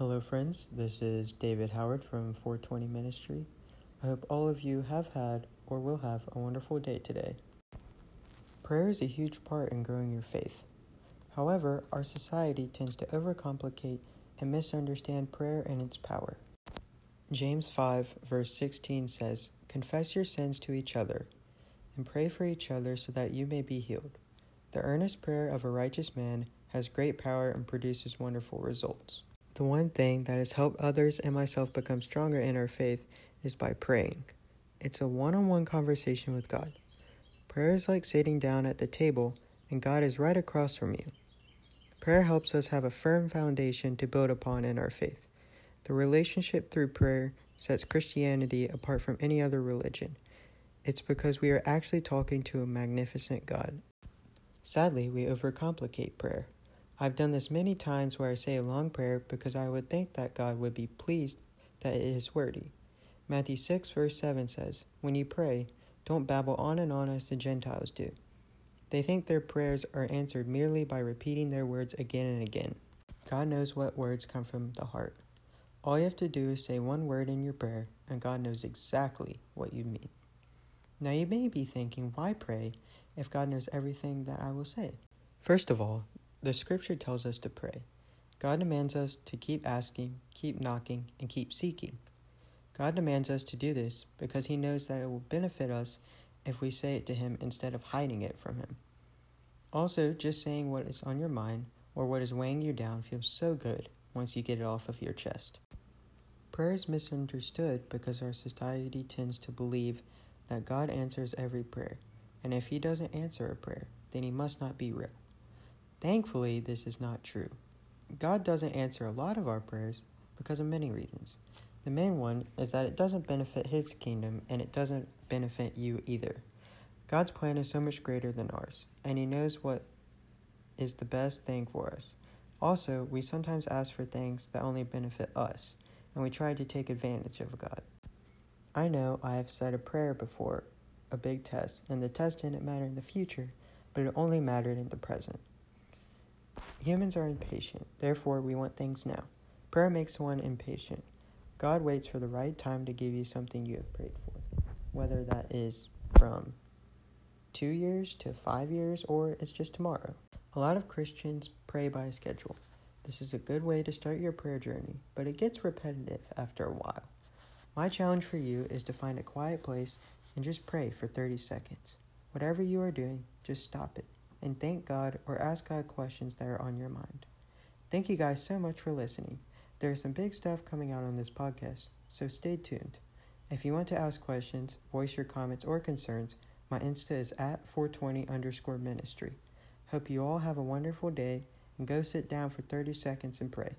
Hello, friends. This is David Howard from 420 Ministry. I hope all of you have had or will have a wonderful day today. Prayer is a huge part in growing your faith. However, our society tends to overcomplicate and misunderstand prayer and its power. James 5, verse 16 says, Confess your sins to each other and pray for each other so that you may be healed. The earnest prayer of a righteous man has great power and produces wonderful results. The one thing that has helped others and myself become stronger in our faith is by praying. It's a one on one conversation with God. Prayer is like sitting down at the table and God is right across from you. Prayer helps us have a firm foundation to build upon in our faith. The relationship through prayer sets Christianity apart from any other religion. It's because we are actually talking to a magnificent God. Sadly, we overcomplicate prayer. I've done this many times where I say a long prayer because I would think that God would be pleased that it is wordy. Matthew 6, verse 7 says, When you pray, don't babble on and on as the Gentiles do. They think their prayers are answered merely by repeating their words again and again. God knows what words come from the heart. All you have to do is say one word in your prayer, and God knows exactly what you mean. Now, you may be thinking, why pray if God knows everything that I will say? First of all, the scripture tells us to pray. God demands us to keep asking, keep knocking, and keep seeking. God demands us to do this because He knows that it will benefit us if we say it to Him instead of hiding it from Him. Also, just saying what is on your mind or what is weighing you down feels so good once you get it off of your chest. Prayer is misunderstood because our society tends to believe that God answers every prayer, and if He doesn't answer a prayer, then He must not be real. Thankfully, this is not true. God doesn't answer a lot of our prayers because of many reasons. The main one is that it doesn't benefit His kingdom and it doesn't benefit you either. God's plan is so much greater than ours, and He knows what is the best thing for us. Also, we sometimes ask for things that only benefit us, and we try to take advantage of God. I know I have said a prayer before a big test, and the test didn't matter in the future, but it only mattered in the present. Humans are impatient, therefore, we want things now. Prayer makes one impatient. God waits for the right time to give you something you have prayed for, whether that is from two years to five years or it's just tomorrow. A lot of Christians pray by schedule. This is a good way to start your prayer journey, but it gets repetitive after a while. My challenge for you is to find a quiet place and just pray for 30 seconds. Whatever you are doing, just stop it and thank God or ask God questions that are on your mind. Thank you guys so much for listening. There is some big stuff coming out on this podcast, so stay tuned. If you want to ask questions, voice your comments or concerns, my Insta is at 420 underscore ministry. Hope you all have a wonderful day and go sit down for 30 seconds and pray.